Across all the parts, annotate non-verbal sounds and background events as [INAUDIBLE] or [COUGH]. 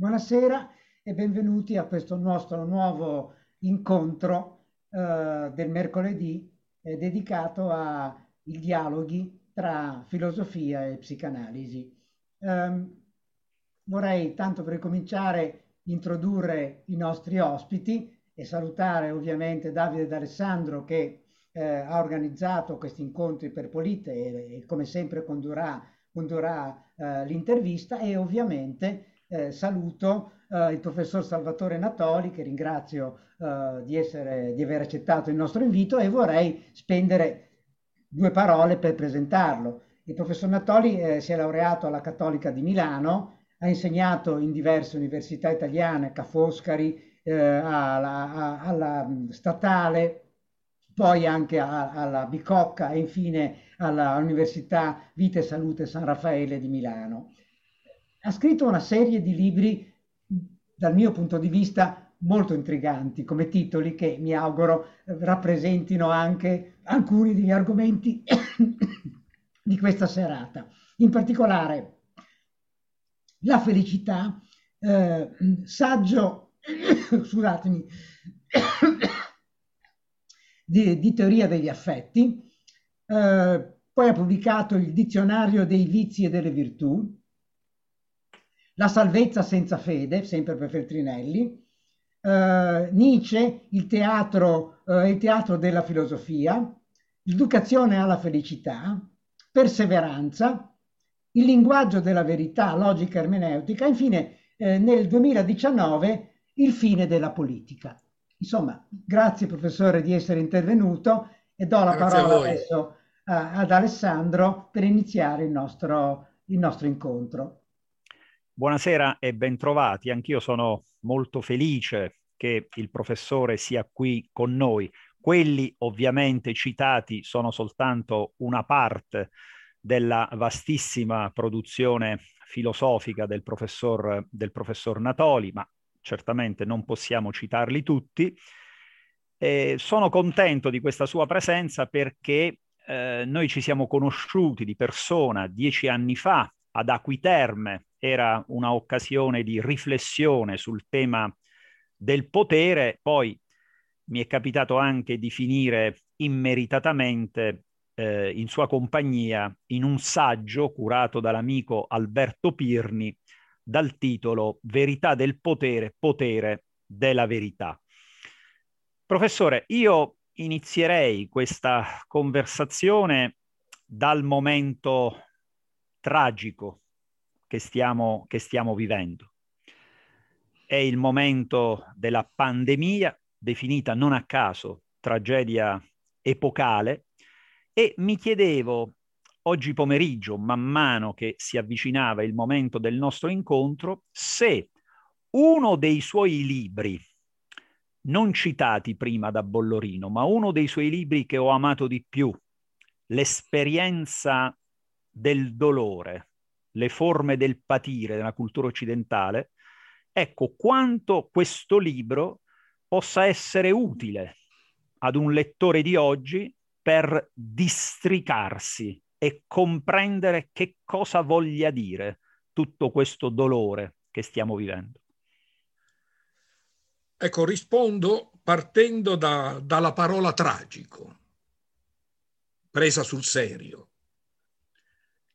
Buonasera e benvenuti a questo nostro nuovo incontro eh, del mercoledì eh, dedicato ai dialoghi tra filosofia e psicanalisi. Um, vorrei tanto per cominciare introdurre i nostri ospiti e salutare ovviamente Davide D'Alessandro che eh, ha organizzato questi incontri per Polite e, e come sempre condurrà, condurrà eh, l'intervista e ovviamente eh, saluto eh, il professor Salvatore Natoli che ringrazio eh, di, essere, di aver accettato il nostro invito e vorrei spendere due parole per presentarlo. Il professor Natoli eh, si è laureato alla Cattolica di Milano, ha insegnato in diverse università italiane, Ca' Foscari, eh, alla, alla, statale, poi anche a, alla Bicocca e infine all'Università Vita e Salute San Raffaele di Milano. Ha scritto una serie di libri, dal mio punto di vista, molto intriganti come titoli che mi auguro rappresentino anche alcuni degli argomenti [COUGHS] di questa serata. In particolare la felicità, eh, saggio, [COUGHS] scusatemi, [COUGHS] di, di, teoria degli affetti, eh, poi ha pubblicato il dizionario dei vizi e delle virtù, la salvezza senza fede, sempre per Feltrinelli, eh, Nietzsche, il teatro, eh, il teatro della filosofia, l'educazione alla felicità, perseveranza, il linguaggio della verità, logica ermeneutica, infine eh, nel 2019 il fine della politica. Insomma, grazie professore di essere intervenuto e do la grazie parola adesso a, ad Alessandro per iniziare il nostro, il nostro incontro. Buonasera e bentrovati. Anch'io sono molto felice che il professore sia qui con noi. Quelli ovviamente citati sono soltanto una parte della vastissima produzione filosofica del professor, del professor Natoli, ma certamente non possiamo citarli tutti. Eh, sono contento di questa sua presenza perché eh, noi ci siamo conosciuti di persona dieci anni fa ad Acquiterme, era un'occasione di riflessione sul tema del potere, poi mi è capitato anche di finire immeritatamente eh, in sua compagnia in un saggio curato dall'amico Alberto Pirni dal titolo Verità del potere, potere della verità. Professore, io inizierei questa conversazione dal momento tragico che stiamo, che stiamo vivendo. È il momento della pandemia, definita non a caso tragedia epocale, e mi chiedevo oggi pomeriggio, man mano che si avvicinava il momento del nostro incontro, se uno dei suoi libri, non citati prima da Bollorino, ma uno dei suoi libri che ho amato di più, L'esperienza del dolore, le forme del patire nella cultura occidentale, ecco quanto questo libro possa essere utile ad un lettore di oggi per districarsi e comprendere che cosa voglia dire tutto questo dolore che stiamo vivendo. Ecco, rispondo partendo da, dalla parola tragico, presa sul serio,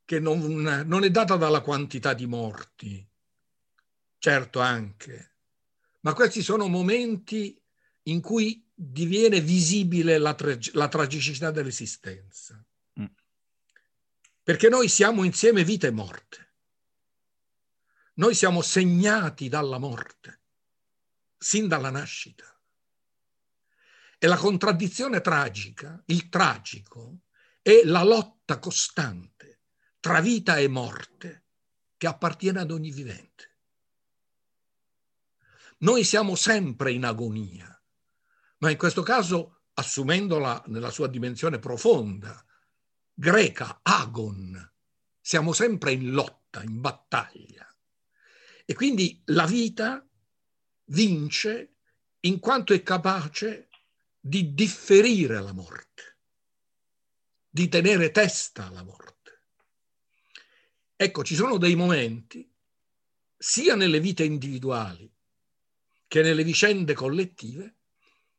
che non, non è data dalla quantità di morti, certo anche, ma questi sono momenti in cui diviene visibile la, tra- la tragicità dell'esistenza. Mm. Perché noi siamo insieme vita e morte. Noi siamo segnati dalla morte, sin dalla nascita. E la contraddizione tragica, il tragico, è la lotta costante tra vita e morte che appartiene ad ogni vivente. Noi siamo sempre in agonia, ma in questo caso assumendola nella sua dimensione profonda, greca, agon, siamo sempre in lotta, in battaglia. E quindi la vita vince in quanto è capace di differire la morte, di tenere testa alla morte. Ecco, ci sono dei momenti, sia nelle vite individuali che nelle vicende collettive,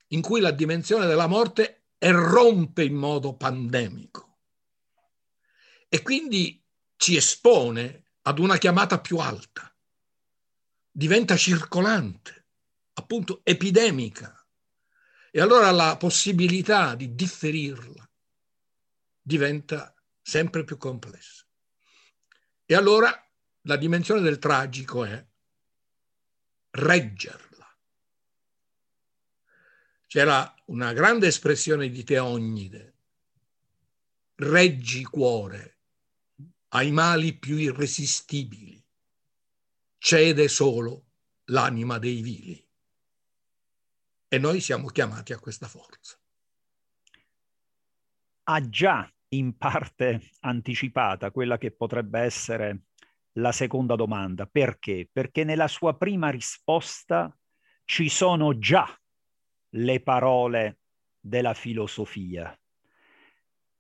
in cui la dimensione della morte errompe in modo pandemico e quindi ci espone ad una chiamata più alta, diventa circolante, appunto epidemica. E allora la possibilità di differirla diventa sempre più complessa. E allora la dimensione del tragico è reggerla c'era una grande espressione di Teognide, reggi cuore ai mali più irresistibili, cede solo l'anima dei vili. E noi siamo chiamati a questa forza. Ha già in parte anticipata quella che potrebbe essere la seconda domanda. Perché? Perché nella sua prima risposta ci sono già le parole della filosofia.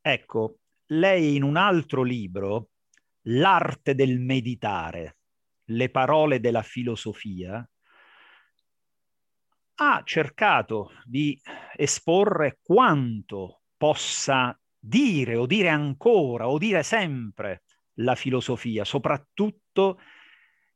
Ecco, lei in un altro libro, L'arte del meditare, le parole della filosofia, ha cercato di esporre quanto possa dire o dire ancora o dire sempre la filosofia, soprattutto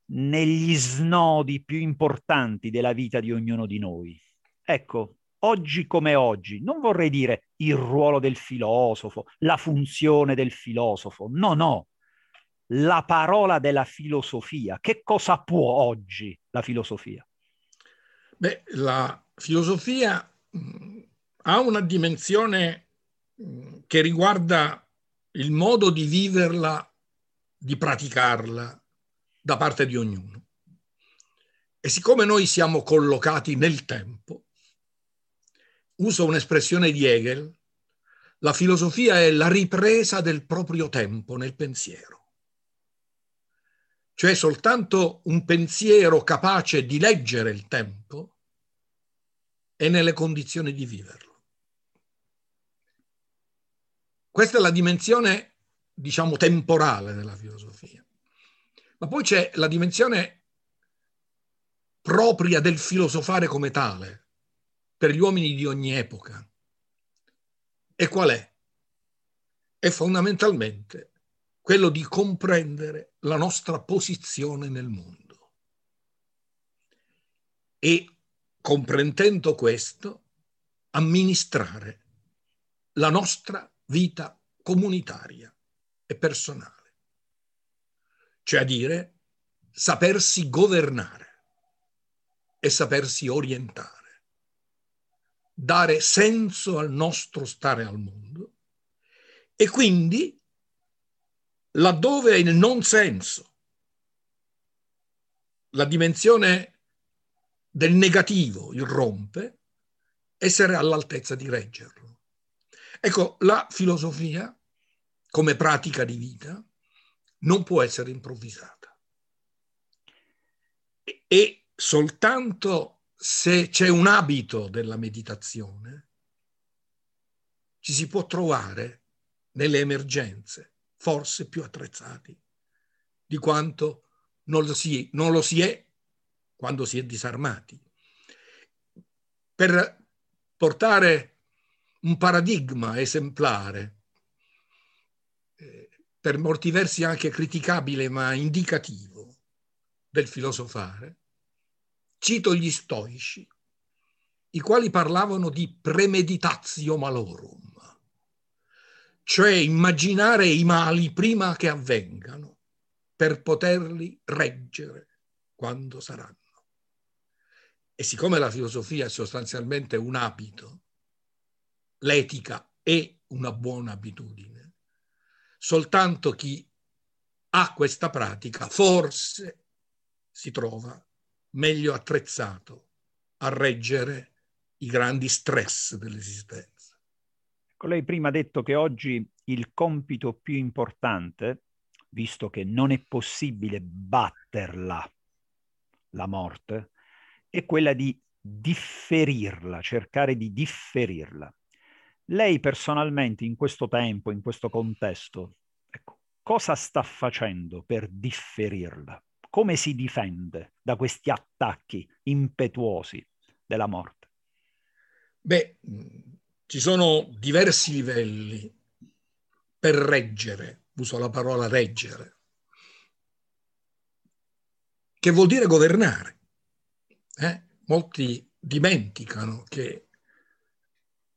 negli snodi più importanti della vita di ognuno di noi. Ecco, oggi come oggi, non vorrei dire il ruolo del filosofo, la funzione del filosofo, no, no, la parola della filosofia. Che cosa può oggi la filosofia? Beh, la filosofia mh, ha una dimensione che riguarda il modo di viverla, di praticarla da parte di ognuno. E siccome noi siamo collocati nel tempo, uso un'espressione di Hegel, la filosofia è la ripresa del proprio tempo nel pensiero. Cioè soltanto un pensiero capace di leggere il tempo è nelle condizioni di viverlo. Questa è la dimensione, diciamo, temporale della filosofia. Ma poi c'è la dimensione propria del filosofare come tale, per gli uomini di ogni epoca. E qual è? È fondamentalmente quello di comprendere la nostra posizione nel mondo. E comprendendo questo, amministrare la nostra vita comunitaria e personale. Cioè a dire sapersi governare e sapersi orientare dare senso al nostro stare al mondo e quindi laddove è il non senso, la dimensione del negativo irrompe, essere all'altezza di reggerlo. Ecco, la filosofia come pratica di vita non può essere improvvisata. E, soltanto se c'è un abito della meditazione, ci si può trovare nelle emergenze forse più attrezzati di quanto non lo si, non lo si è quando si è disarmati. Per portare un paradigma esemplare, eh, per molti versi anche criticabile ma indicativo del filosofare, Cito gli stoici, i quali parlavano di premeditatio malorum, cioè immaginare i mali prima che avvengano per poterli reggere quando saranno. E siccome la filosofia è sostanzialmente un abito, l'etica è una buona abitudine, soltanto chi ha questa pratica forse si trova meglio attrezzato a reggere i grandi stress dell'esistenza. Ecco, lei prima ha detto che oggi il compito più importante, visto che non è possibile batterla, la morte, è quella di differirla, cercare di differirla. Lei personalmente in questo tempo, in questo contesto, ecco, cosa sta facendo per differirla? Come si difende da questi attacchi impetuosi della morte? Beh, ci sono diversi livelli per reggere, uso la parola reggere, che vuol dire governare. Eh? Molti dimenticano che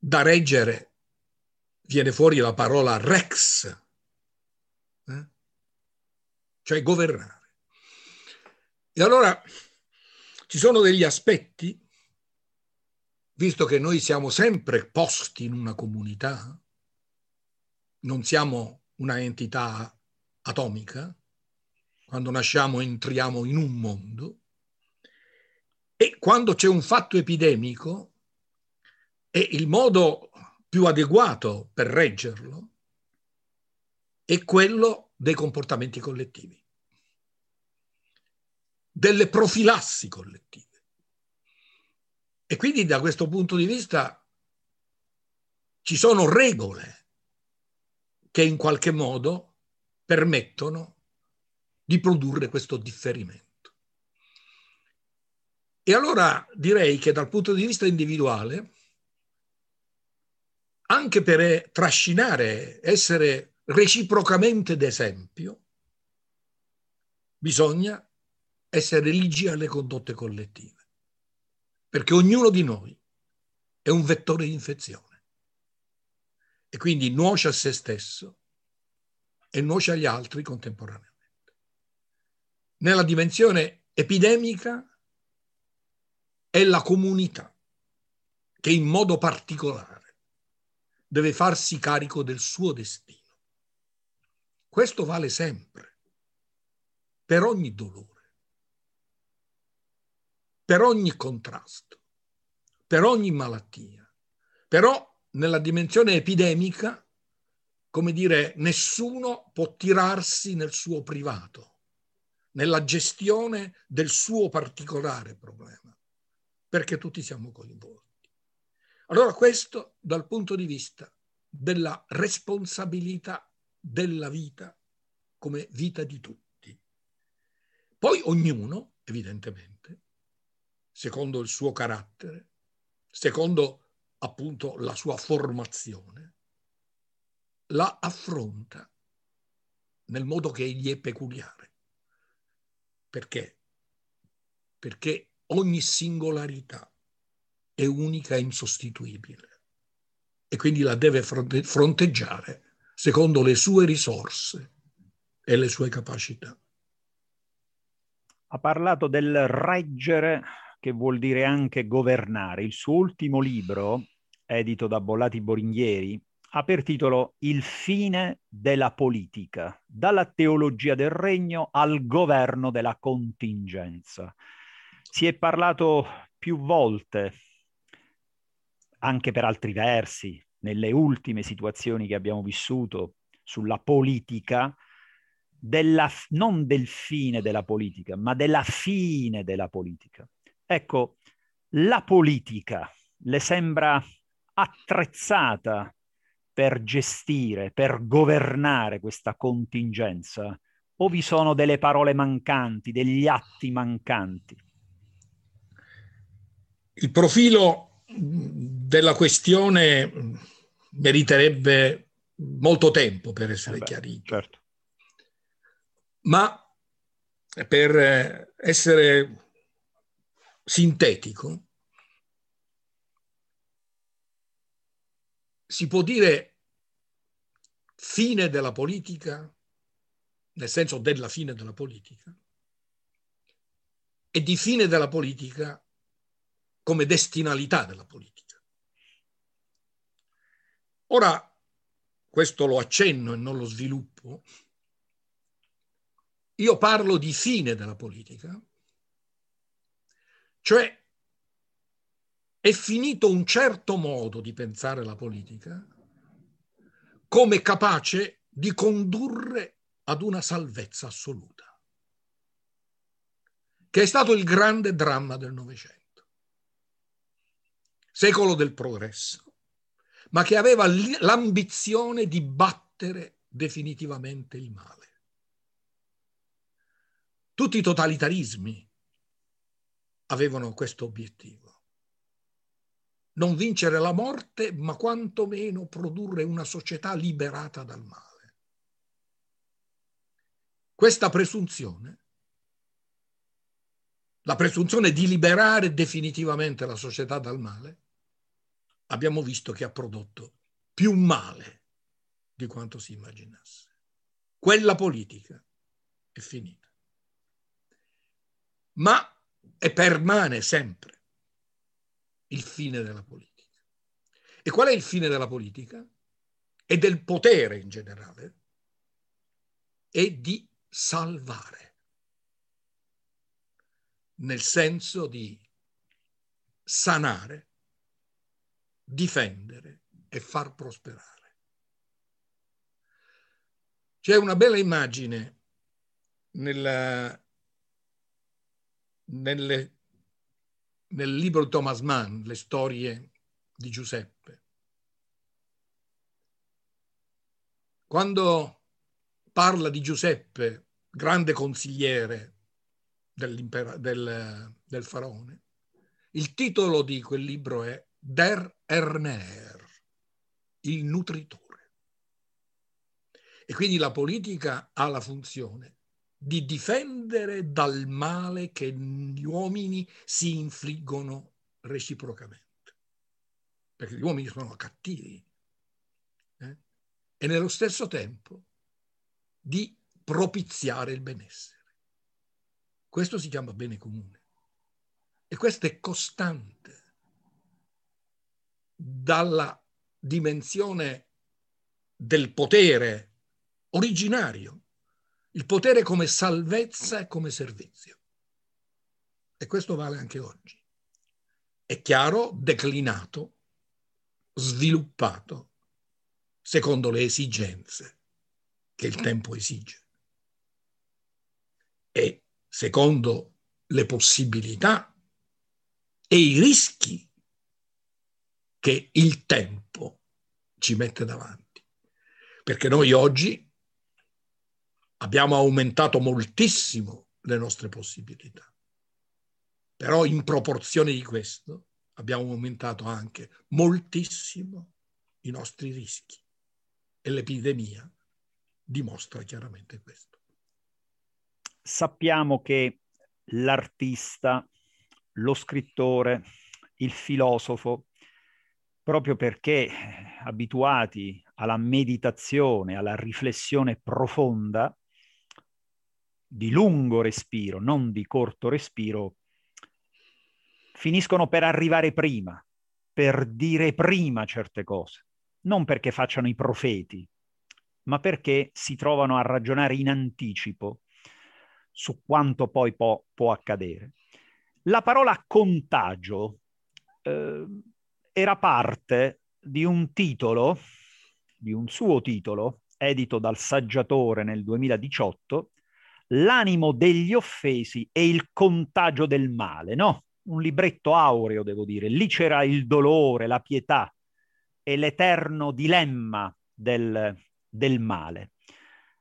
da reggere viene fuori la parola rex, eh? cioè governare. E allora ci sono degli aspetti, visto che noi siamo sempre posti in una comunità, non siamo una entità atomica, quando nasciamo entriamo in un mondo, e quando c'è un fatto epidemico, e il modo più adeguato per reggerlo è quello dei comportamenti collettivi, delle profilassi collettive. E quindi da questo punto di vista ci sono regole che in qualche modo permettono di produrre questo differimento. E allora direi che dal punto di vista individuale anche per eh, trascinare, essere reciprocamente d'esempio, bisogna essere ligi alle condotte collettive, perché ognuno di noi è un vettore di infezione e quindi nuoce a se stesso e nuoce agli altri contemporaneamente. Nella dimensione epidemica è la comunità che in modo particolare deve farsi carico del suo destino. Questo vale sempre, per ogni dolore, per ogni contrasto, per ogni malattia. Però nella dimensione epidemica, come dire, nessuno può tirarsi nel suo privato, nella gestione del suo particolare problema, perché tutti siamo coinvolti. Allora questo dal punto di vista della responsabilità della vita come vita di tutti. Poi ognuno, evidentemente, secondo il suo carattere, secondo appunto la sua formazione, la affronta nel modo che gli è peculiare. Perché? Perché ogni singolarità è unica e insostituibile e quindi la deve fronteggiare secondo le sue risorse e le sue capacità. Ha parlato del reggere, che vuol dire anche governare. Il suo ultimo libro, edito da Bollati Boringhieri, ha per titolo Il fine della politica, dalla teologia del regno al governo della contingenza. Si è parlato più volte anche per altri versi, nelle ultime situazioni che abbiamo vissuto sulla politica, della, non del fine della politica, ma della fine della politica. Ecco, la politica le sembra attrezzata per gestire, per governare questa contingenza? O vi sono delle parole mancanti, degli atti mancanti? Il profilo della questione meriterebbe molto tempo per essere eh beh, chiarito. Certo. Ma per essere sintetico, si può dire fine della politica, nel senso della fine della politica, e di fine della politica come destinalità della politica. Ora, questo lo accenno e non lo sviluppo, io parlo di fine della politica Cioè è finito un certo modo di pensare la politica come capace di condurre ad una salvezza assoluta, che è stato il grande dramma del Novecento, secolo del progresso, ma che aveva l'ambizione di battere definitivamente il male. Tutti i totalitarismi avevano questo obiettivo. Non vincere la morte, ma quantomeno produrre una società liberata dal male. Questa presunzione, la presunzione di liberare definitivamente la società dal male, abbiamo visto che ha prodotto più male di quanto si immaginasse. Quella politica è finita. Ma e permane sempre il fine della politica. E qual è il fine della politica? E del potere in generale? È di salvare, nel senso di sanare, difendere e far prosperare. C'è una bella immagine nella, nelle, nel libro di Thomas Mann, Le storie di Giuseppe. Quando parla di Giuseppe, grande consigliere del, del faraone, il titolo di quel libro è Der Ernähr, il nutritore. E quindi la politica ha la funzione di difendere dal male che gli uomini si infliggono reciprocamente. Perché gli uomini sono cattivi. Eh? E nello stesso tempo di propiziare il benessere. Questo si chiama bene comune. E questo è costante dalla dimensione del potere originario il potere come salvezza e come servizio. E questo vale anche oggi. È chiaro, declinato, sviluppato secondo le esigenze che il tempo esige e secondo le possibilità e i rischi che il tempo ci mette davanti. Perché noi oggi abbiamo aumentato moltissimo le nostre possibilità. Però in proporzione di questo abbiamo aumentato anche moltissimo i nostri rischi e l'epidemia dimostra chiaramente questo. Sappiamo che l'artista, lo scrittore, il filosofo, proprio perché abituati alla meditazione, alla riflessione profonda, di lungo respiro, non di corto respiro, finiscono per arrivare prima, per dire prima certe cose, non perché facciano i profeti, ma perché si trovano a ragionare in anticipo su quanto poi può, può accadere. La parola contagio eh, era parte di un titolo, di un suo titolo, edito dal saggiatore nel 2018, L'animo degli offesi e il contagio del male, no? Un libretto aureo, devo dire. Lì c'era il dolore, la pietà e l'eterno dilemma del, del male.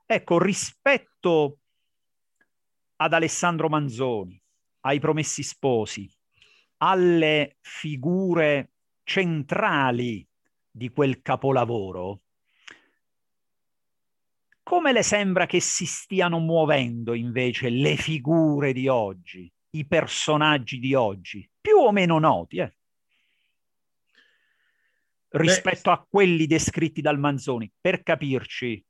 Ecco, rispetto ad Alessandro Manzoni, ai Promessi Sposi, alle figure centrali di quel capolavoro, come le sembra che si stiano muovendo invece le figure di oggi, i personaggi di oggi, più o meno noti, eh? rispetto Beh. a quelli descritti dal Manzoni? Per capirci,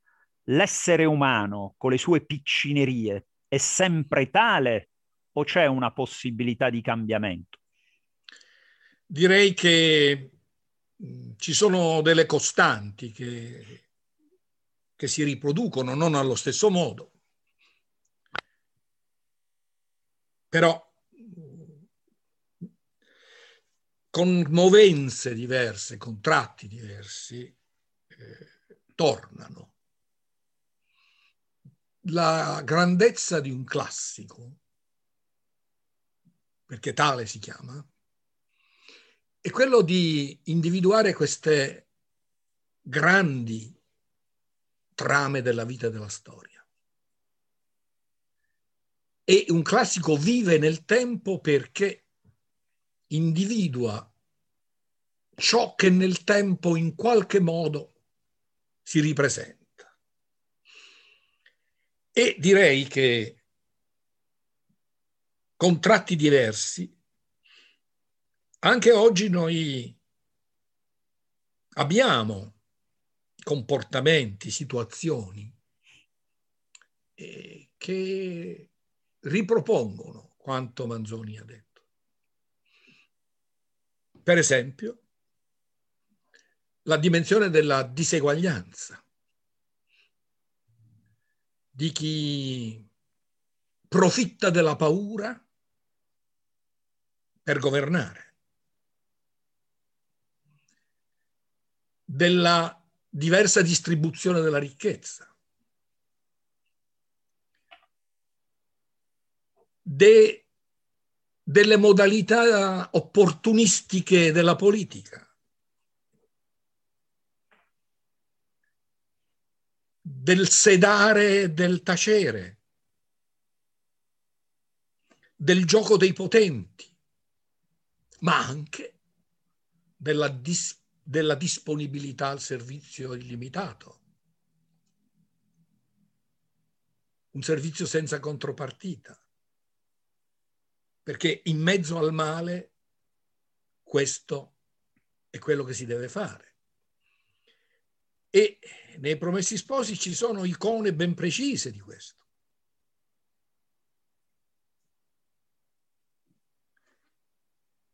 l'essere umano con le sue piccinerie è sempre tale o c'è una possibilità di cambiamento? Direi che ci sono delle costanti che che si riproducono non allo stesso modo. Però con movenze diverse, con tratti diversi, eh, tornano. La grandezza di un classico, perché tale si chiama, è quello di individuare queste grandi trame della vita e della storia. E un classico vive nel tempo perché individua ciò che nel tempo in qualche modo si ripresenta. E direi che con tratti diversi, anche oggi noi abbiamo comportamenti, situazioni eh, che ripropongono quanto Manzoni ha detto. Per esempio, la dimensione della diseguaglianza, di chi profitta della paura per governare, della diversa distribuzione della ricchezza, de delle modalità opportunistiche della politica. del sedare e del tacere, del gioco dei potenti, ma anche della, dis- della disponibilità al servizio illimitato. Un servizio senza contropartita perché in mezzo al male questo è quello che si deve fare. E nei Promessi Sposi ci sono icone ben precise di questo.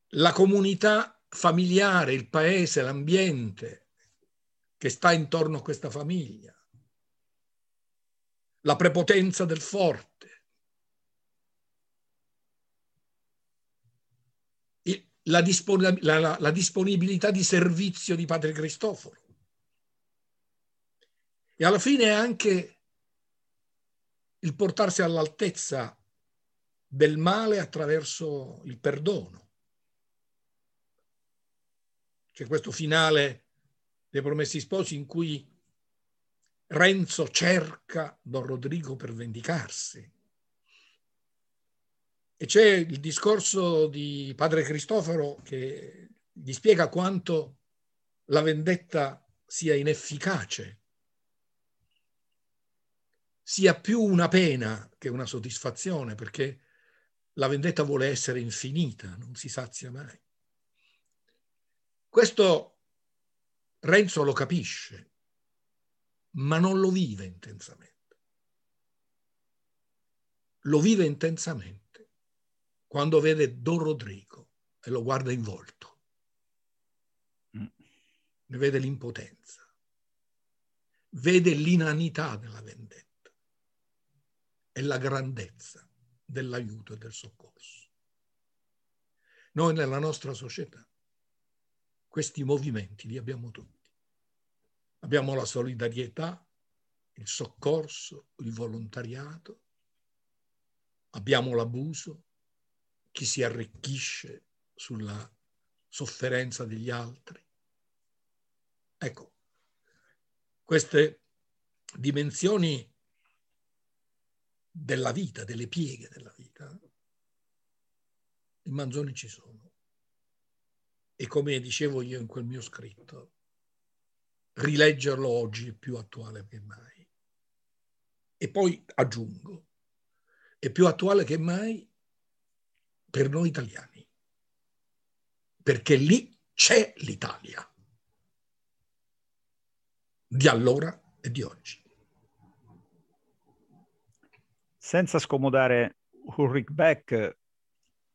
La comunità familiare, il paese, l'ambiente che sta intorno a questa famiglia, la prepotenza del forte, la, dispon- la, la, la disponibilità di servizio di Padre Cristoforo. E alla fine anche il portarsi all'altezza del male attraverso il perdono. C'è questo finale dei Promessi Sposi in cui Renzo cerca Don Rodrigo per vendicarsi e c'è il discorso di padre Cristoforo che gli spiega quanto la vendetta sia inefficace, sia più una pena che una soddisfazione, perché la vendetta vuole essere infinita, non si sazia mai. Questo Renzo lo capisce, ma non lo vive intensamente. Lo vive intensamente quando vede Don Rodrigo e lo guarda in volto. Mm. Ne vede l'impotenza, vede l'inanità della vendetta e la grandezza dell'aiuto e del soccorso. Noi nella nostra società questi movimenti li abbiamo tutti. Abbiamo la solidarietà, il soccorso, il volontariato, abbiamo l'abuso, chi si arricchisce sulla sofferenza degli altri. Ecco, queste dimensioni della vita, delle pieghe della vita, in Manzoni ci sono. E come dicevo io in quel mio scritto, rileggerlo oggi è più attuale che mai. E poi aggiungo, è più attuale che mai per noi italiani, perché lì c'è l'Italia di allora e di oggi. Senza scomodare Ulrich Beck,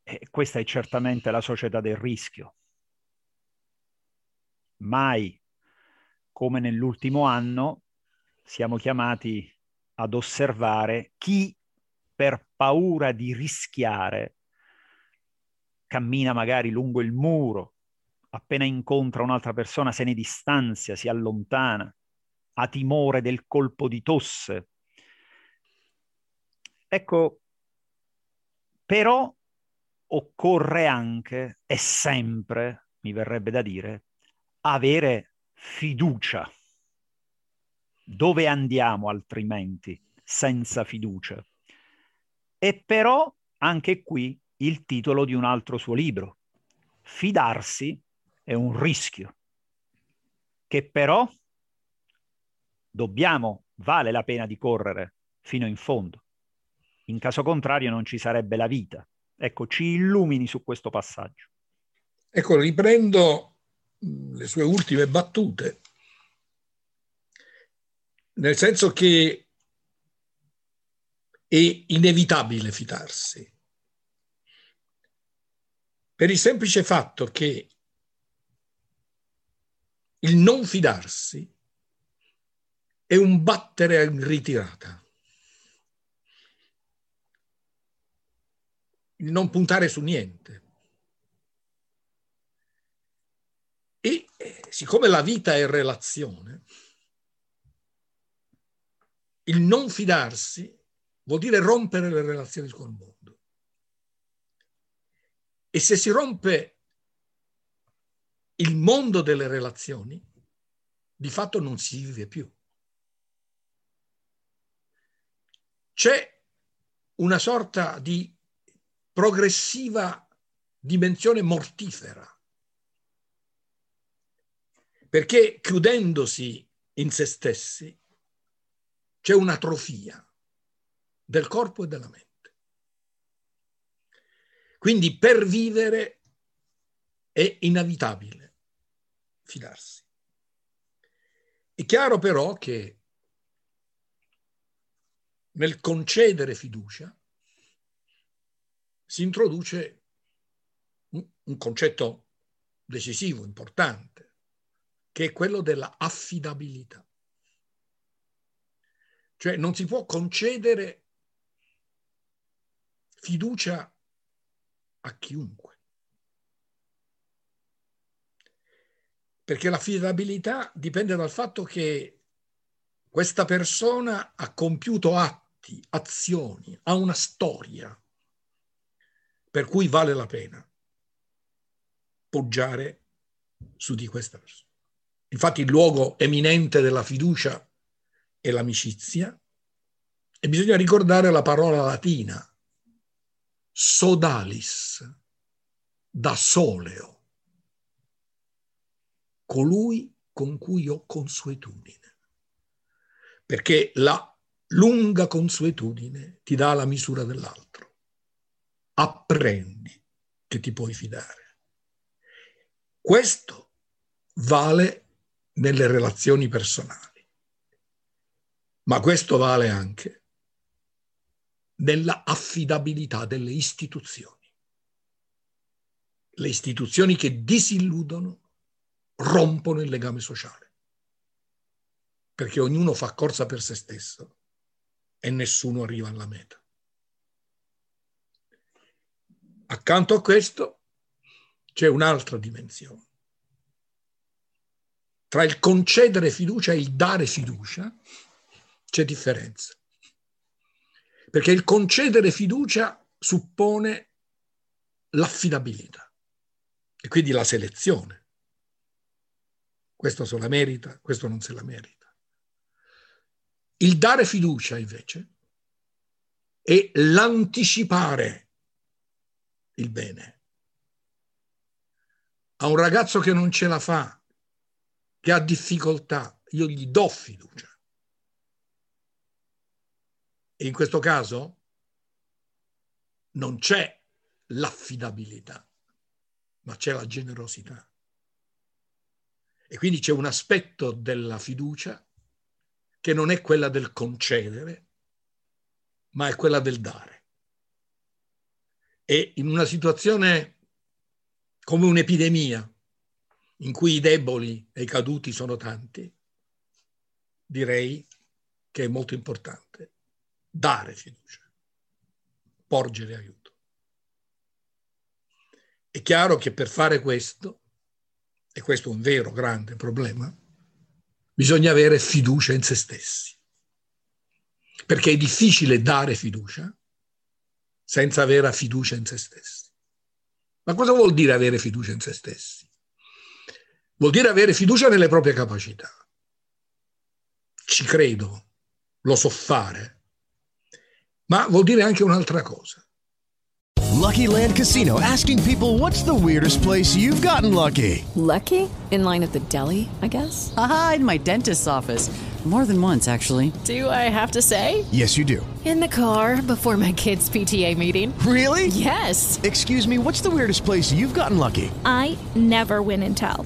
eh, questa è certamente la società del rischio. Mai come nell'ultimo anno siamo chiamati ad osservare chi per paura di rischiare cammina magari lungo il muro appena incontra un'altra persona se ne distanzia, si allontana, ha timore del colpo di tosse. Ecco, però occorre anche e sempre, mi verrebbe da dire, avere fiducia. Dove andiamo altrimenti senza fiducia? E però anche qui il titolo di un altro suo libro. Fidarsi è un rischio che però dobbiamo, vale la pena di correre fino in fondo. In caso contrario non ci sarebbe la vita. Ecco, ci illumini su questo passaggio. Ecco, riprendo le sue ultime battute, nel senso che è inevitabile fidarsi, per il semplice fatto che il non fidarsi è un battere in ritirata. Il non puntare su niente. E eh, siccome la vita è relazione, il non fidarsi vuol dire rompere le relazioni con il mondo. E se si rompe il mondo delle relazioni, di fatto non si vive più. C'è una sorta di progressiva dimensione mortifera, perché chiudendosi in se stessi c'è un'atrofia del corpo e della mente. Quindi per vivere è inevitabile fidarsi. È chiaro però che nel concedere fiducia si introduce un concetto decisivo, importante, che è quello della affidabilità. Cioè non si può concedere fiducia a chiunque. Perché l'affidabilità dipende dal fatto che questa persona ha compiuto atti, azioni, ha una storia per cui vale la pena poggiare su di questa persona. Infatti il luogo eminente della fiducia è l'amicizia e bisogna ricordare la parola latina sodalis, da soleo, colui con cui ho consuetudine. Perché la lunga consuetudine ti dà la misura dell'altro. Apprendi che ti puoi fidare. Questo vale nelle relazioni personali, ma questo vale anche nella affidabilità delle istituzioni. Le istituzioni che disilludono rompono il legame sociale, perché ognuno fa corsa per se stesso e nessuno arriva alla meta. Accanto a questo c'è un'altra dimensione. Tra il concedere fiducia e il dare fiducia c'è differenza. Perché il concedere fiducia suppone l'affidabilità e quindi la selezione. Questo se la merita, questo non se la merita. Il dare fiducia invece è l'anticipare il bene. A un ragazzo che non ce la fa, che ha difficoltà, io gli do fiducia. E in questo caso non c'è l'affidabilità, ma c'è la generosità. E quindi c'è un aspetto della fiducia che non è quella del concedere, ma è quella del dare. E in una situazione come un'epidemia, in cui i deboli e i caduti sono tanti, direi che è molto importante dare fiducia, porgere aiuto. È chiaro che per fare questo e questo è un vero grande problema, bisogna avere fiducia in se stessi. Perché è difficile dare fiducia senza avere fiducia in se stessi. Ma cosa vuol dire avere fiducia in se stessi? Vuol dire avere fiducia nelle proprie capacità. Ci credo, lo so fare, ma vuol dire anche un'altra cosa. Lucky Land Casino asking people what's the weirdest place you've gotten lucky? Lucky? In line at the deli, I guess? Aha, in my dentist's office. More than once, actually. Do I have to say? Yes, you do. In the car before my kids' PTA meeting. Really? Yes. Excuse me, what's the weirdest place you've gotten lucky? I never win and tell.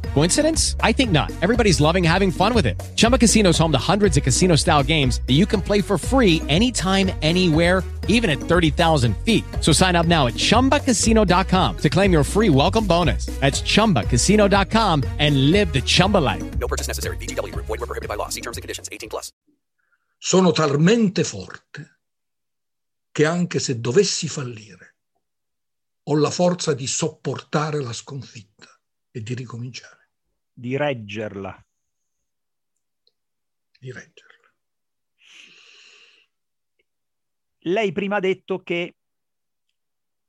Coincidence? I think not. Everybody's loving having fun with it. Chumba Casino is home to hundreds of casino-style games that you can play for free anytime, anywhere even at 30,000 feet. So sign up now at ChumbaCasino.com to claim your free welcome bonus. That's ChumbaCasino.com and live the Chumba life. No purchase necessary. BGW. Void were prohibited by law. See terms and conditions. 18 plus. Sono talmente forte che anche se dovessi fallire, ho la forza di sopportare la sconfitta e di ricominciare. Di reggerla. Di reggerla. lei prima ha detto che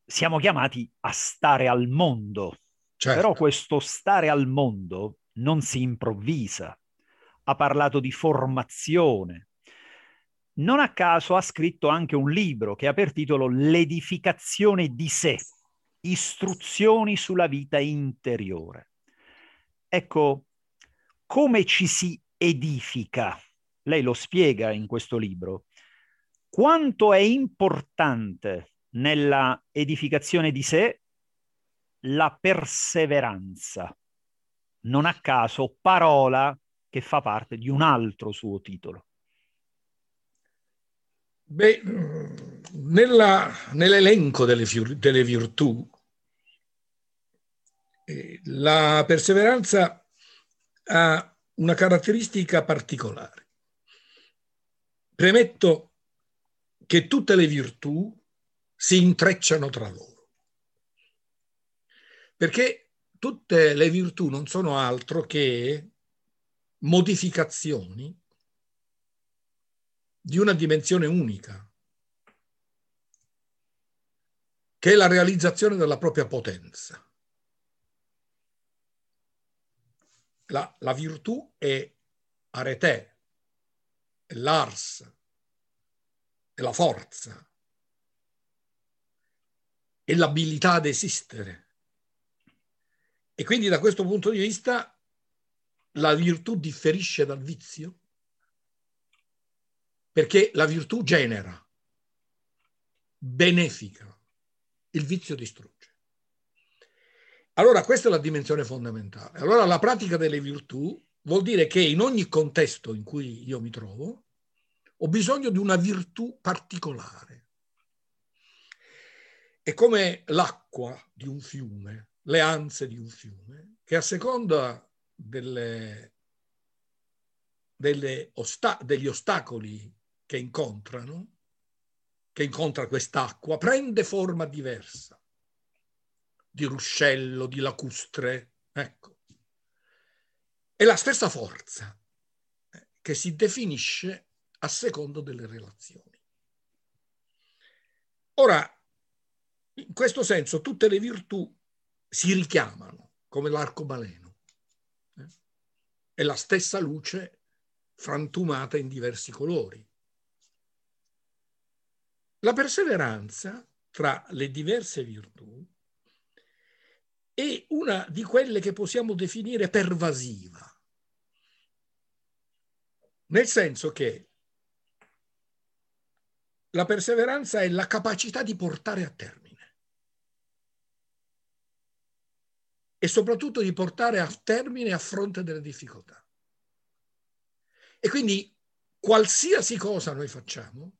siamo chiamati a stare al mondo, certo. però questo stare al mondo non si improvvisa. Ha parlato di formazione. Non a caso ha scritto anche un libro che ha per titolo L'edificazione di sé, istruzioni sulla vita interiore. Ecco, come ci si edifica? Lei lo spiega in questo libro quanto è importante nella edificazione di sé la perseveranza. Non a caso parola che fa parte di un altro suo titolo. Beh, nella, nell'elenco delle, delle virtù, la perseveranza ha una caratteristica particolare. Premetto che tutte le virtù si intrecciano tra loro. Perché tutte le virtù non sono altro che modificazioni di una dimensione unica, che è la realizzazione della propria potenza. La, la virtù è arete, è l'ars, è la forza, è l'abilità ad esistere. E quindi da questo punto di vista la virtù differisce dal vizio perché la virtù genera, benefica, il vizio distrugge. Allora questa è la dimensione fondamentale. Allora la pratica delle virtù vuol dire che in ogni contesto in cui io mi trovo, ho bisogno di una virtù particolare. È come l'acqua di un fiume, le anse di un fiume, che a seconda delle, delle osta- degli ostacoli che incontrano, che incontra quest'acqua, prende forma diversa, di ruscello, di lacustre, ecco. È la stessa forza eh, che si definisce a secondo delle relazioni. Ora, in questo senso, tutte le virtù si richiamano come l'arcobaleno. Eh? È la stessa luce frantumata in diversi colori. La perseveranza tra le diverse virtù è una di quelle che possiamo definire pervasiva, nel senso che la perseveranza è la capacità di portare a termine e soprattutto di portare a termine a fronte delle difficoltà. E quindi qualsiasi cosa noi facciamo,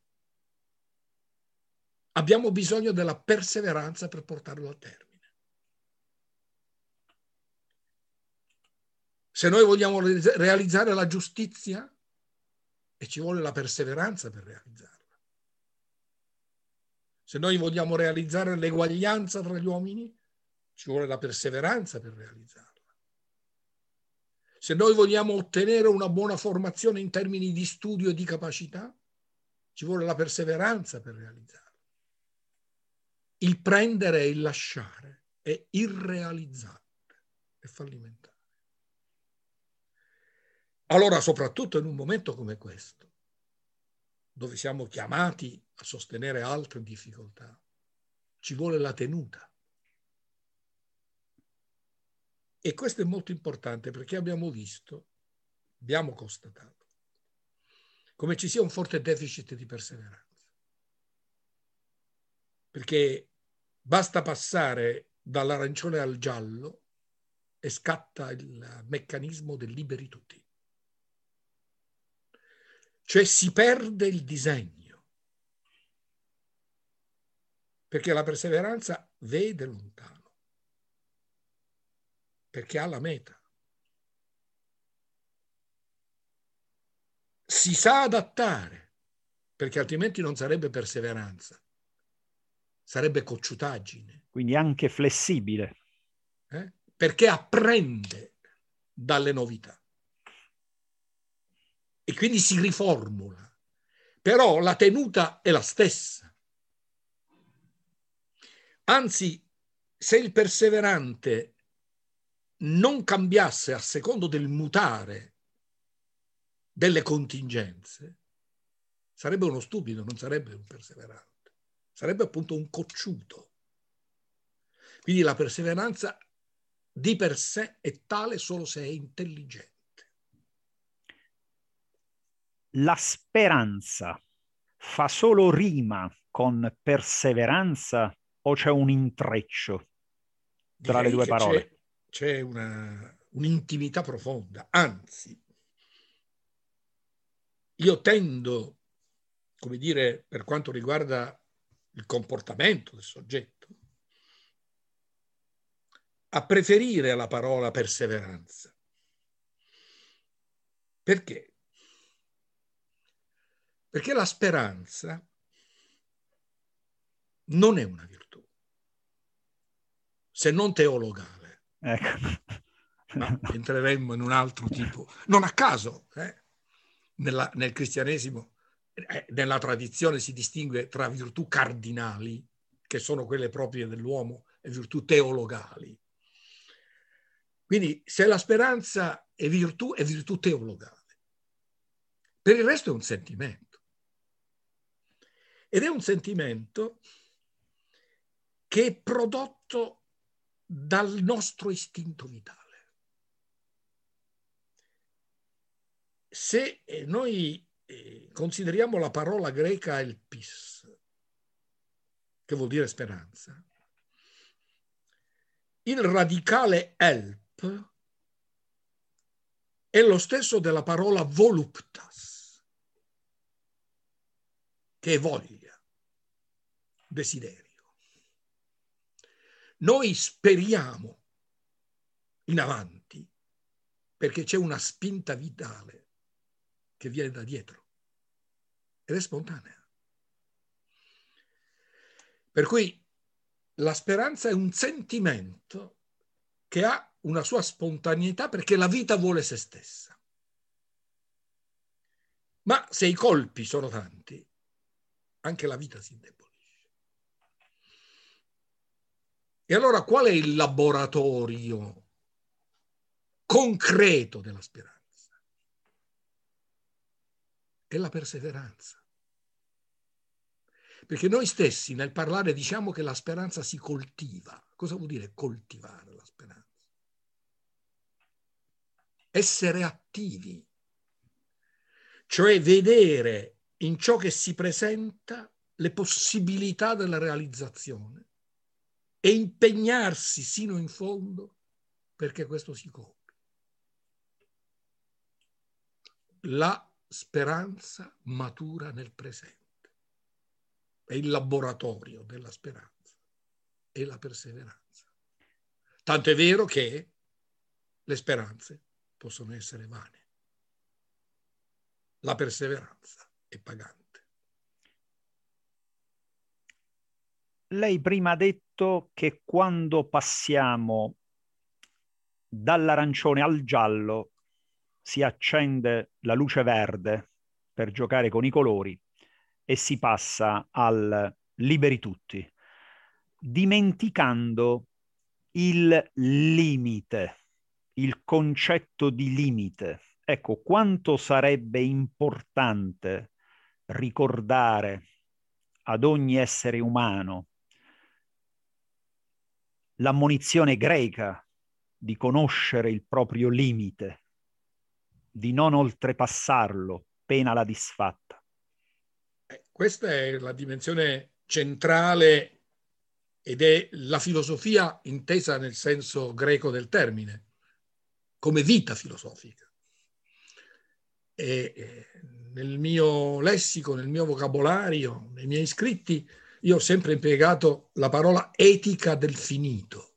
abbiamo bisogno della perseveranza per portarlo a termine. Se noi vogliamo realizzare la giustizia, e ci vuole la perseveranza per realizzarla. Se noi vogliamo realizzare l'eguaglianza tra gli uomini, ci vuole la perseveranza per realizzarla. Se noi vogliamo ottenere una buona formazione in termini di studio e di capacità, ci vuole la perseveranza per realizzarla. Il prendere e il lasciare è irrealizzabile, è fallimentare. Allora, soprattutto in un momento come questo, dove siamo chiamati a sostenere altre difficoltà, ci vuole la tenuta. E questo è molto importante perché abbiamo visto, abbiamo constatato, come ci sia un forte deficit di perseveranza. Perché basta passare dall'arancione al giallo e scatta il meccanismo del liberi tutti. Cioè si perde il disegno. Perché la perseveranza vede lontano perché ha la meta. Si sa adattare, perché altrimenti non sarebbe perseveranza, sarebbe cocciutaggine. Quindi anche flessibile. Eh? Perché apprende dalle novità. E quindi si riformula. Però la tenuta è la stessa. Anzi, se il perseverante non cambiasse a secondo del mutare delle contingenze, sarebbe uno stupido, non sarebbe un perseverante, sarebbe appunto un cocciuto. Quindi la perseveranza di per sé è tale solo se è intelligente. La speranza fa solo rima con perseveranza o c'è un intreccio tra Direi le due parole? C'è, c'è una, un'intimità profonda, anzi, io tendo, come dire, per quanto riguarda il comportamento del soggetto, a preferire la parola perseveranza. Perché? Perché la speranza non è una virtù, se non teologale. Ecco. Ma entreremmo in un altro tipo. Non a caso, eh, nella, nel cristianesimo, eh, nella tradizione si distingue tra virtù cardinali, che sono quelle proprie dell'uomo, e virtù teologali. Quindi se la speranza è virtù, è virtù teologale. Per il resto è un sentimento. Ed è un sentimento che è prodotto dal nostro istinto vitale. Se eh, noi eh, consideriamo la parola greca elpis, che vuol dire speranza, il radicale elp è lo stesso della parola voluptas, che è voglia, desiderio. Noi speriamo in avanti perché c'è una spinta vitale che viene da dietro ed è spontanea. Per cui la speranza è un sentimento che ha una sua spontaneità perché la vita vuole se stessa. Ma se i colpi sono tanti, anche la vita si indebolisce. E allora qual è il laboratorio concreto della speranza? È la perseveranza. Perché noi stessi nel parlare diciamo che la speranza si coltiva. Cosa vuol dire coltivare la speranza? Essere attivi, cioè vedere in ciò che si presenta le possibilità della realizzazione e impegnarsi sino in fondo perché questo si compia. La speranza matura nel presente. è il laboratorio della speranza e la perseveranza. Tanto è vero che le speranze possono essere vane. La perseveranza è pagante. Lei prima ha detto che quando passiamo dall'arancione al giallo si accende la luce verde per giocare con i colori e si passa al liberi tutti, dimenticando il limite, il concetto di limite. Ecco, quanto sarebbe importante ricordare ad ogni essere umano l'ammonizione greca di conoscere il proprio limite, di non oltrepassarlo, pena la disfatta. Eh, questa è la dimensione centrale ed è la filosofia intesa nel senso greco del termine, come vita filosofica. E nel mio lessico, nel mio vocabolario, nei miei scritti, io ho sempre impiegato la parola etica del finito,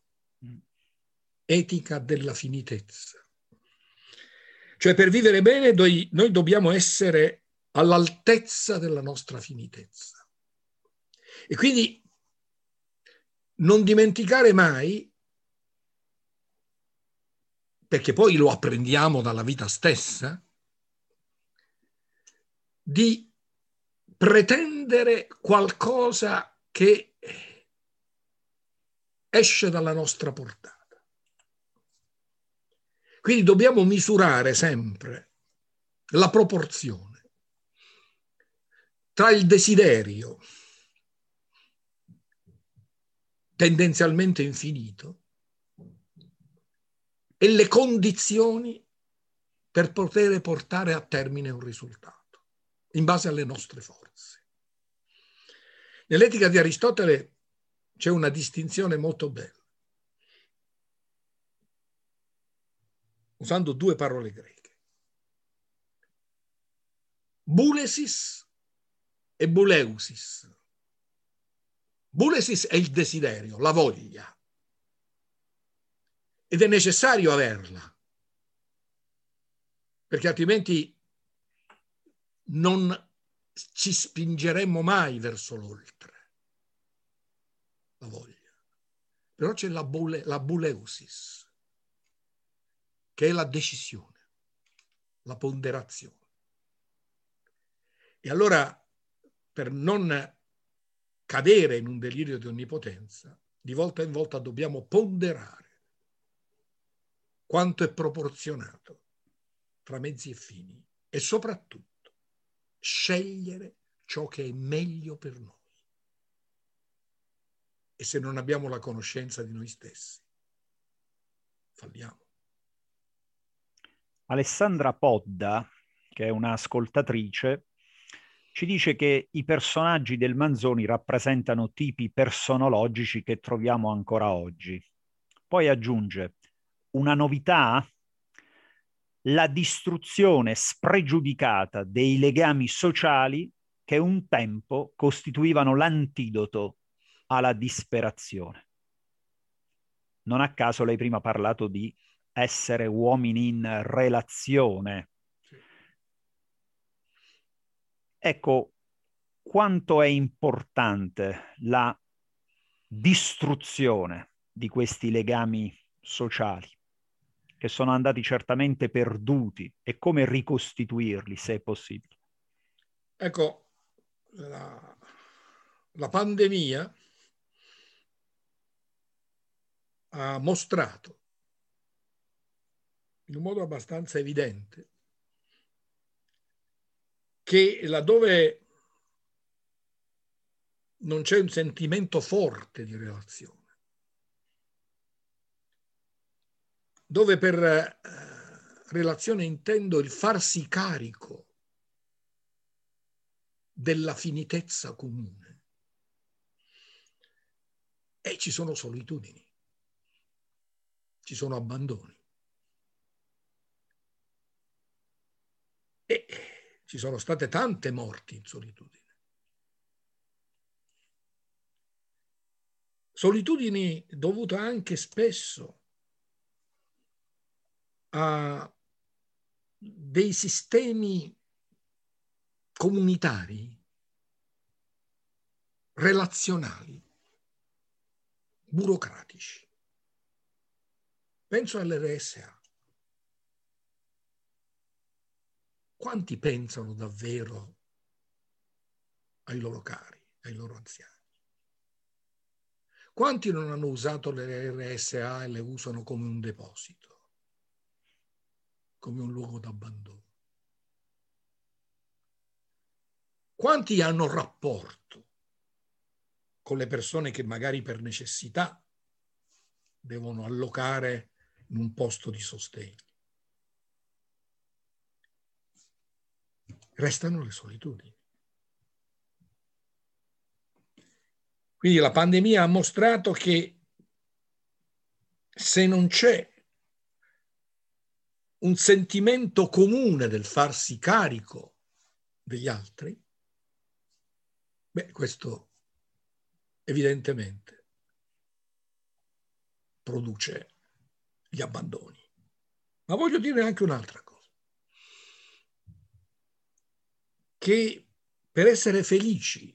etica della finitezza. Cioè per vivere bene noi, noi dobbiamo essere all'altezza della nostra finitezza. E quindi non dimenticare mai, perché poi lo apprendiamo dalla vita stessa, di pretendere qualcosa che esce dalla nostra portata. Quindi dobbiamo misurare sempre la proporzione tra il desiderio tendenzialmente infinito e le condizioni per poter portare a termine un risultato, in base alle nostre forze. Nell'etica di Aristotele c'è una distinzione molto bella, usando due parole greche. Bulesis e buleusis. Bulesis è il desiderio, la voglia. Ed è necessario averla, perché altrimenti non ci spingeremmo mai verso l'oltre. La voglia. Però c'è la, bule, la buleusis, che è la decisione, la ponderazione. E allora per non cadere in un delirio di onnipotenza, di volta in volta dobbiamo ponderare quanto è proporzionato tra mezzi e fini e soprattutto scegliere ciò che è meglio per noi. E se non abbiamo la conoscenza di noi stessi, falliamo. Alessandra Podda, che è un'ascoltatrice, ci dice che i personaggi del Manzoni rappresentano tipi personologici che troviamo ancora oggi. Poi aggiunge una novità, la distruzione spregiudicata dei legami sociali che un tempo costituivano l'antidoto alla disperazione. Non a caso lei prima ha parlato di essere uomini in relazione. Ecco, quanto è importante la distruzione di questi legami sociali che sono andati certamente perduti e come ricostituirli se è possibile. Ecco, la, la pandemia ha mostrato in un modo abbastanza evidente che laddove non c'è un sentimento forte di relazione, dove per eh, relazione intendo il farsi carico della finitezza comune, e ci sono solitudini, ci sono abbandoni. E ci sono state tante morti in solitudine. solitudini dovute anche spesso a dei sistemi comunitari, relazionali, burocratici. Penso all'RSA. Quanti pensano davvero ai loro cari, ai loro anziani? Quanti non hanno usato le RSA e le usano come un deposito, come un luogo d'abbandono? Quanti hanno rapporto con le persone che magari per necessità devono allocare in un posto di sostegno? Restano le solitudini. Quindi la pandemia ha mostrato che se non c'è un sentimento comune del farsi carico degli altri, beh, questo evidentemente produce gli abbandoni. Ma voglio dire anche un'altra cosa, che per essere felici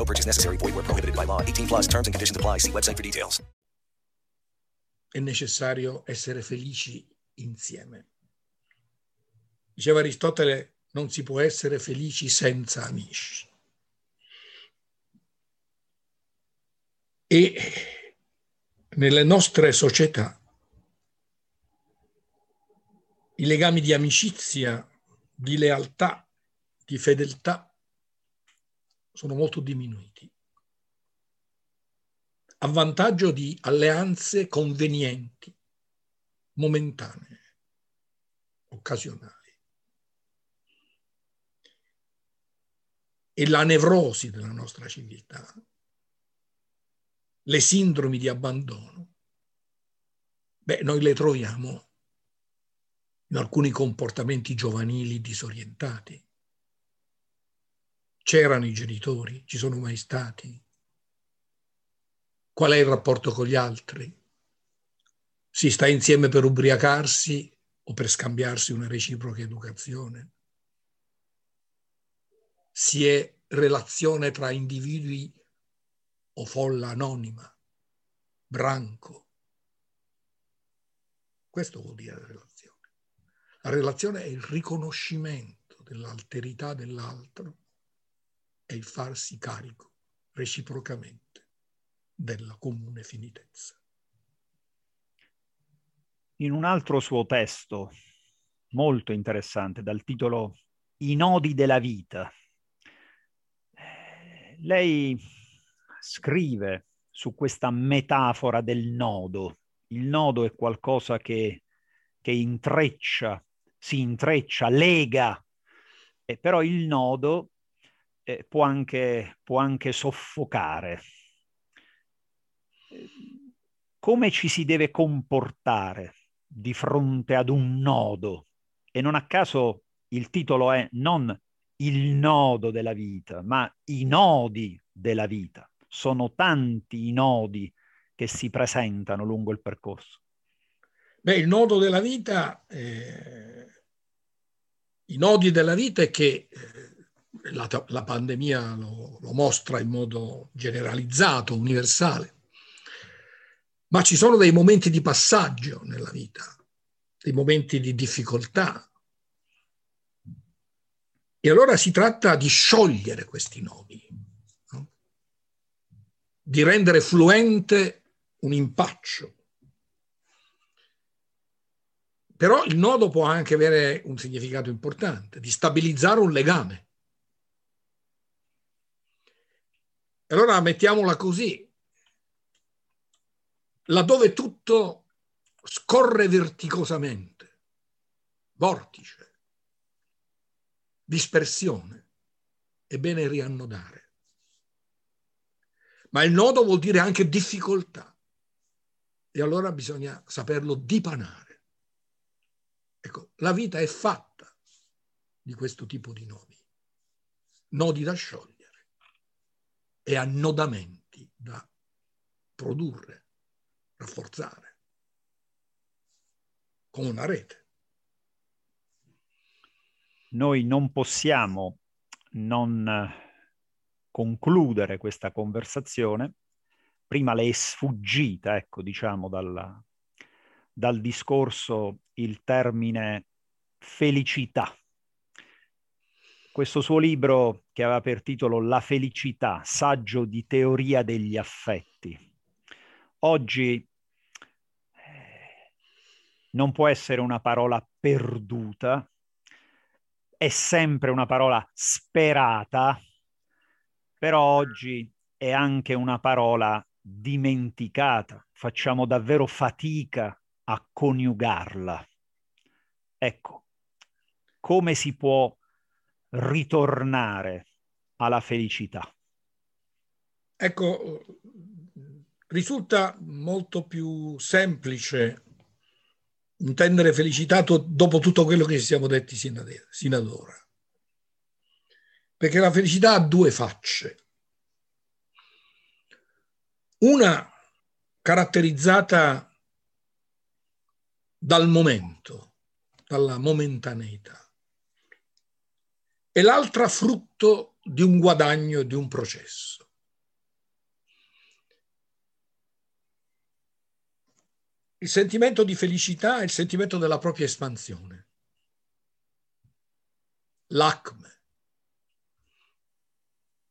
No purchase necessary. Void where prohibited by law. 18 plus terms and conditions apply. See website for details. È necessario essere felici insieme. Diceva Aristotele, non si può essere felici senza amici. E nelle nostre società i legami di amicizia, di lealtà, di fedeltà sono molto diminuiti, a vantaggio di alleanze convenienti, momentanee, occasionali. E la nevrosi della nostra civiltà, le sindromi di abbandono, beh, noi le troviamo in alcuni comportamenti giovanili disorientati C'erano i genitori? Ci sono mai stati? Qual è il rapporto con gli altri? Si sta insieme per ubriacarsi o per scambiarsi una reciproca educazione? Si è relazione tra individui o folla anonima, branco. Questo vuol dire la relazione. La relazione è il riconoscimento dell'alterità dell'altro è il farsi carico reciprocamente della comune finitezza. In un altro suo testo molto interessante dal titolo I nodi della vita, lei scrive su questa metafora del nodo. Il nodo è qualcosa che, che intreccia, si intreccia, lega, e però il nodo eh, può, anche, può anche soffocare. Come ci si deve comportare di fronte ad un nodo? E non a caso il titolo è non il nodo della vita, ma i nodi della vita. Sono tanti i nodi che si presentano lungo il percorso. Beh, il nodo della vita, eh, i nodi della vita è che eh, la, la pandemia lo, lo mostra in modo generalizzato, universale. Ma ci sono dei momenti di passaggio nella vita, dei momenti di difficoltà. E allora si tratta di sciogliere questi nodi, no? di rendere fluente un impaccio. Però il nodo può anche avere un significato importante, di stabilizzare un legame. Allora mettiamola così, laddove tutto scorre verticosamente, vortice, dispersione, è bene riannodare. Ma il nodo vuol dire anche difficoltà e allora bisogna saperlo dipanare. Ecco, la vita è fatta di questo tipo di nodi, nodi da sciogliere e annodamenti da produrre, rafforzare, come una rete. Noi non possiamo non concludere questa conversazione. Prima le è sfuggita, ecco, diciamo, dalla, dal discorso il termine felicità. Questo suo libro che aveva per titolo La felicità, saggio di teoria degli affetti. Oggi eh, non può essere una parola perduta, è sempre una parola sperata, però oggi è anche una parola dimenticata. Facciamo davvero fatica a coniugarla. Ecco, come si può ritornare alla felicità? Ecco, risulta molto più semplice intendere felicità dopo tutto quello che ci siamo detti sino ad ora. Perché la felicità ha due facce. Una caratterizzata dal momento, dalla momentaneità, e l'altra frutto di un guadagno, di un processo. Il sentimento di felicità è il sentimento della propria espansione. L'acme.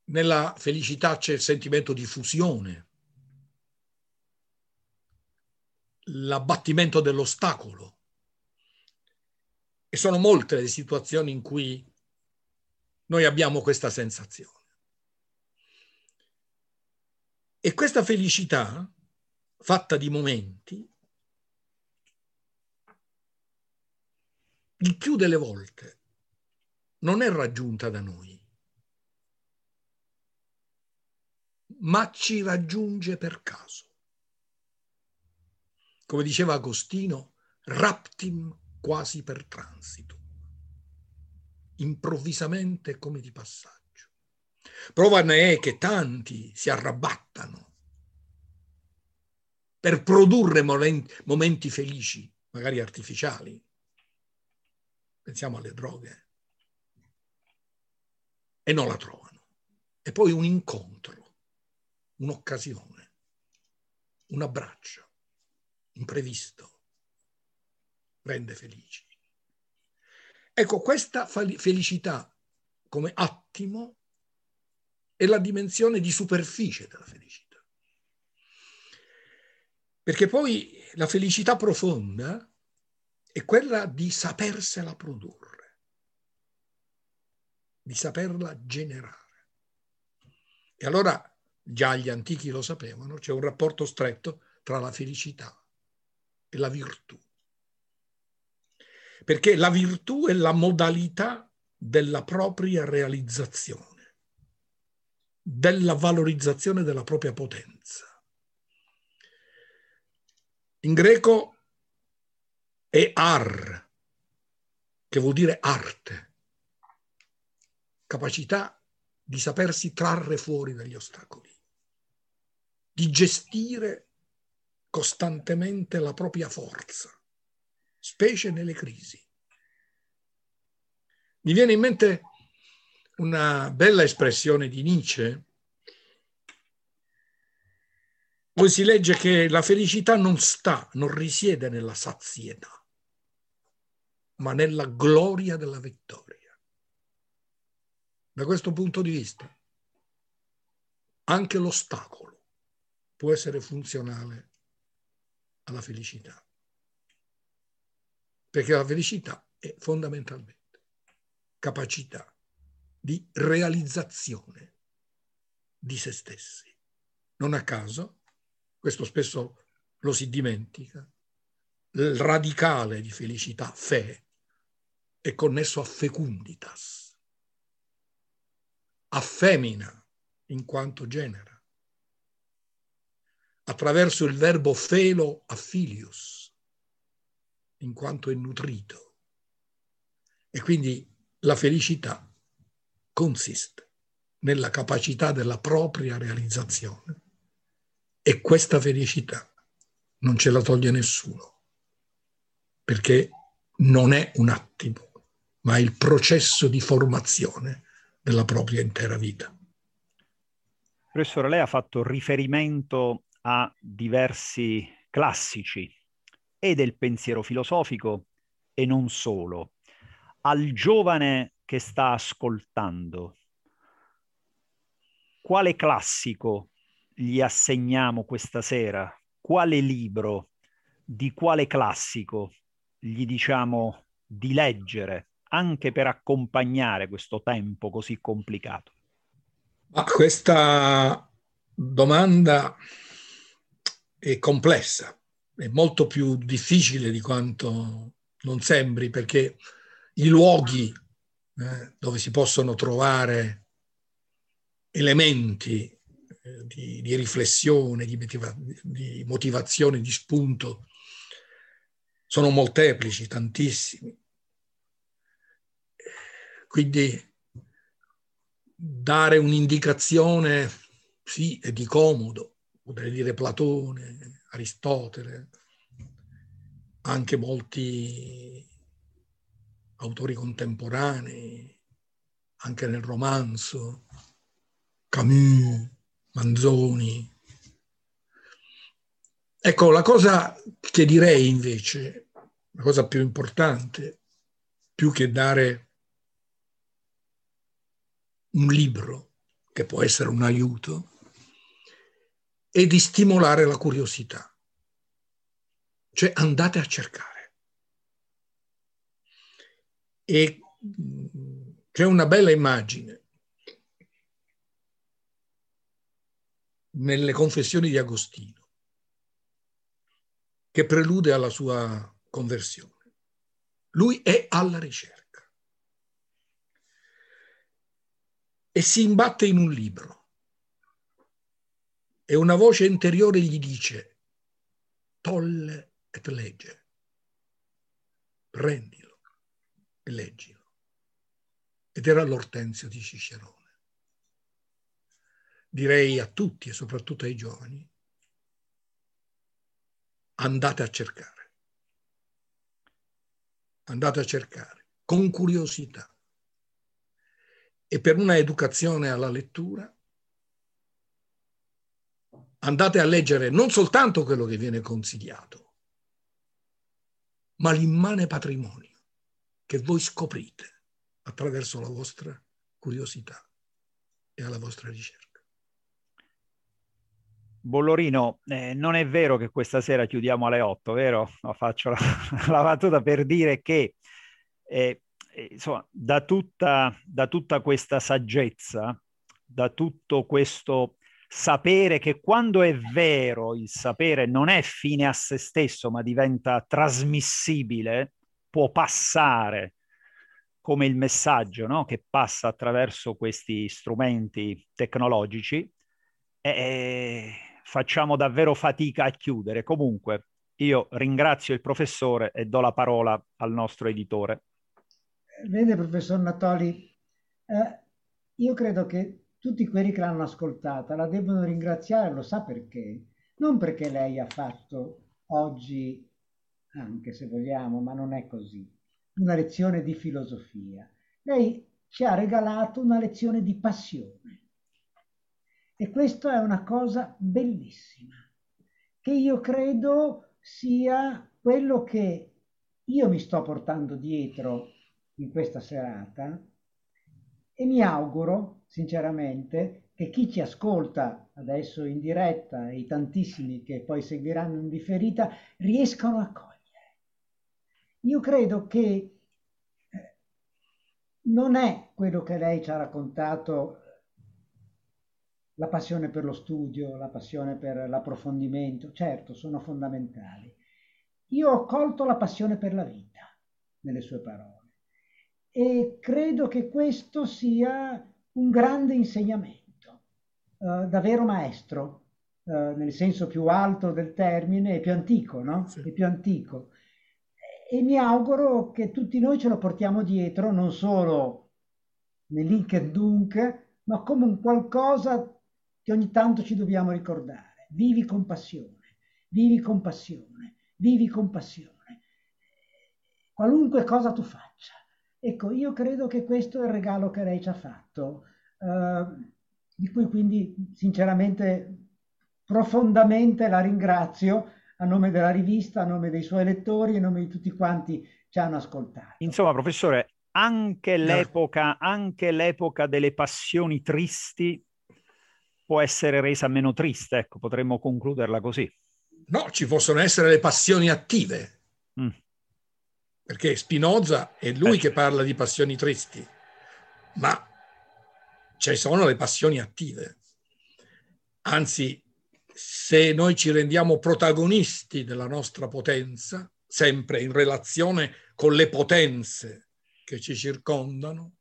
Nella felicità c'è il sentimento di fusione, l'abbattimento dell'ostacolo. E sono molte le situazioni in cui noi abbiamo questa sensazione. E questa felicità, fatta di momenti, il più delle volte non è raggiunta da noi, ma ci raggiunge per caso come diceva Agostino, raptim quasi per transito, improvvisamente come di passaggio. Prova ne è che tanti si arrabattano per produrre momenti felici, magari artificiali. Pensiamo alle droghe. E non la trovano. E poi un incontro, un'occasione, un abbraccio imprevisto, rende felici. Ecco, questa felicità come attimo è la dimensione di superficie della felicità. Perché poi la felicità profonda è quella di sapersela produrre, di saperla generare. E allora, già gli antichi lo sapevano, c'è un rapporto stretto tra la felicità e la virtù. Perché la virtù è la modalità della propria realizzazione, della valorizzazione della propria potenza. In greco è ar, che vuol dire arte, capacità di sapersi trarre fuori dagli ostacoli, di gestire costantemente la propria forza, specie nelle crisi. Mi viene in mente una bella espressione di Nietzsche, dove si legge che la felicità non sta, non risiede nella sazietà, ma nella gloria della vittoria. Da questo punto di vista, anche l'ostacolo può essere funzionale alla felicità. Perché la felicità è fondamentalmente capacità di realizzazione di se stessi. Non a caso, questo spesso lo si dimentica, il radicale di felicità, fe, è connesso a fecunditas, a femina in quanto genera, attraverso il verbo felo a filius, in quanto è nutrito. E quindi la felicità consiste nella capacità della propria realizzazione e questa felicità non ce la toglie nessuno, perché non è un attimo, ma è il processo di formazione della propria intera vita. Professore, lei ha fatto riferimento a diversi classici e del pensiero filosofico e non solo. Al giovane che sta ascoltando, quale classico gli assegniamo questa sera? Quale libro di quale classico gli diciamo di leggere anche per accompagnare questo tempo così complicato? Ma questa domanda è complessa, è molto più difficile di quanto non sembri, perché i luoghi eh, dove si possono trovare elementi eh, di, di, riflessione, di, motiva- di motivazione, di spunto, sono molteplici, tantissimi. Quindi dare un'indicazione, sì, è di comodo, potrei dire Platone, Aristotele, anche molti autori contemporanei, anche nel romanzo, Camus, Manzoni. Ecco, la cosa che direi invece, la cosa più importante, più che dare un libro, che può essere un aiuto, è di stimolare la curiosità. Cioè andate a cercare. E mm, c'è una bella immagine nelle confessioni di Agostino che prelude alla sua conversione. Lui è alla ricerca. e si imbatte in un libro. E una voce interiore gli dice, tolle et legge, prendilo e leggilo. Ed era l'Ortensio di Cicerone. Direi a tutti e soprattutto ai giovani, andate a cercare. Andate a cercare con curiosità e per una educazione alla lettura, andate a leggere non soltanto quello che viene consigliato, ma l'immane patrimonio che voi scoprite attraverso la vostra curiosità e alla vostra ricerca. Bollorino, eh, non è vero che questa sera chiudiamo alle 8, vero? No, faccio la, [LAUGHS] la battuta per dire che eh, insomma, da tutta, da tutta questa saggezza, da tutto questo sapere che quando è vero il sapere non è fine a se stesso, ma diventa trasmissibile, può passare come il messaggio no? che passa attraverso questi strumenti tecnologici, e facciamo davvero fatica a chiudere. Comunque, io ringrazio il professore e do la parola al nostro editore. Vede, professor Natoli, eh, io credo che tutti quelli che l'hanno ascoltata la devono ringraziare, lo sa perché? Non perché lei ha fatto oggi, anche se vogliamo, ma non è così, una lezione di filosofia. Lei ci ha regalato una lezione di passione. E questa è una cosa bellissima, che io credo sia quello che io mi sto portando dietro in questa serata e mi auguro sinceramente che chi ci ascolta adesso in diretta e i tantissimi che poi seguiranno in differita riescano a cogliere. Io credo che eh, non è quello che lei ci ha raccontato la passione per lo studio, la passione per l'approfondimento, certo, sono fondamentali, io ho colto la passione per la vita nelle sue parole. E credo che questo sia un grande insegnamento, uh, davvero maestro, uh, nel senso più alto del termine e più antico, no? Sì. E più antico. E mi auguro che tutti noi ce lo portiamo dietro, non solo nell'Inc e Dunk, ma come un qualcosa che ogni tanto ci dobbiamo ricordare. Vivi con passione, vivi con passione, vivi con passione. Qualunque cosa tu faccia. Ecco, io credo che questo è il regalo che lei ci ha fatto, eh, di cui quindi sinceramente profondamente la ringrazio a nome della rivista, a nome dei suoi lettori, a nome di tutti quanti ci hanno ascoltato. Insomma, professore, anche l'epoca, anche l'epoca delle passioni tristi può essere resa meno triste, ecco, potremmo concluderla così. No, ci possono essere le passioni attive. Mm perché Spinoza è lui eh. che parla di passioni tristi, ma ci sono le passioni attive. Anzi, se noi ci rendiamo protagonisti della nostra potenza, sempre in relazione con le potenze che ci circondano,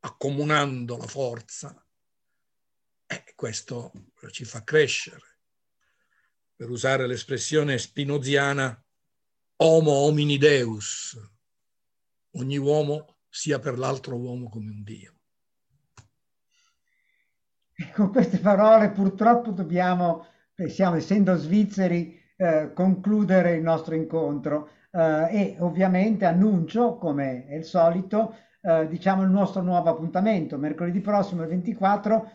accomunando la forza, eh, questo ci fa crescere. Per usare l'espressione spinoziana, homo homini deus, ogni uomo sia per l'altro uomo come un Dio. [LAUGHS] Con queste parole purtroppo dobbiamo, siamo essendo svizzeri, eh, concludere il nostro incontro eh, e ovviamente annuncio, come è il solito, eh, diciamo il nostro nuovo appuntamento. Mercoledì prossimo, il 24,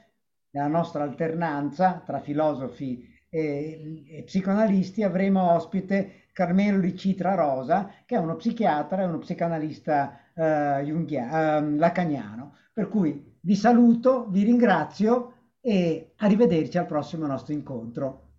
nella nostra alternanza tra filosofi e, e psicoanalisti, avremo ospite Carmelo Licitra Rosa, che è uno psichiatra e uno psicanalista eh, junghia, eh, lacaniano. Per cui vi saluto, vi ringrazio e arrivederci al prossimo nostro incontro.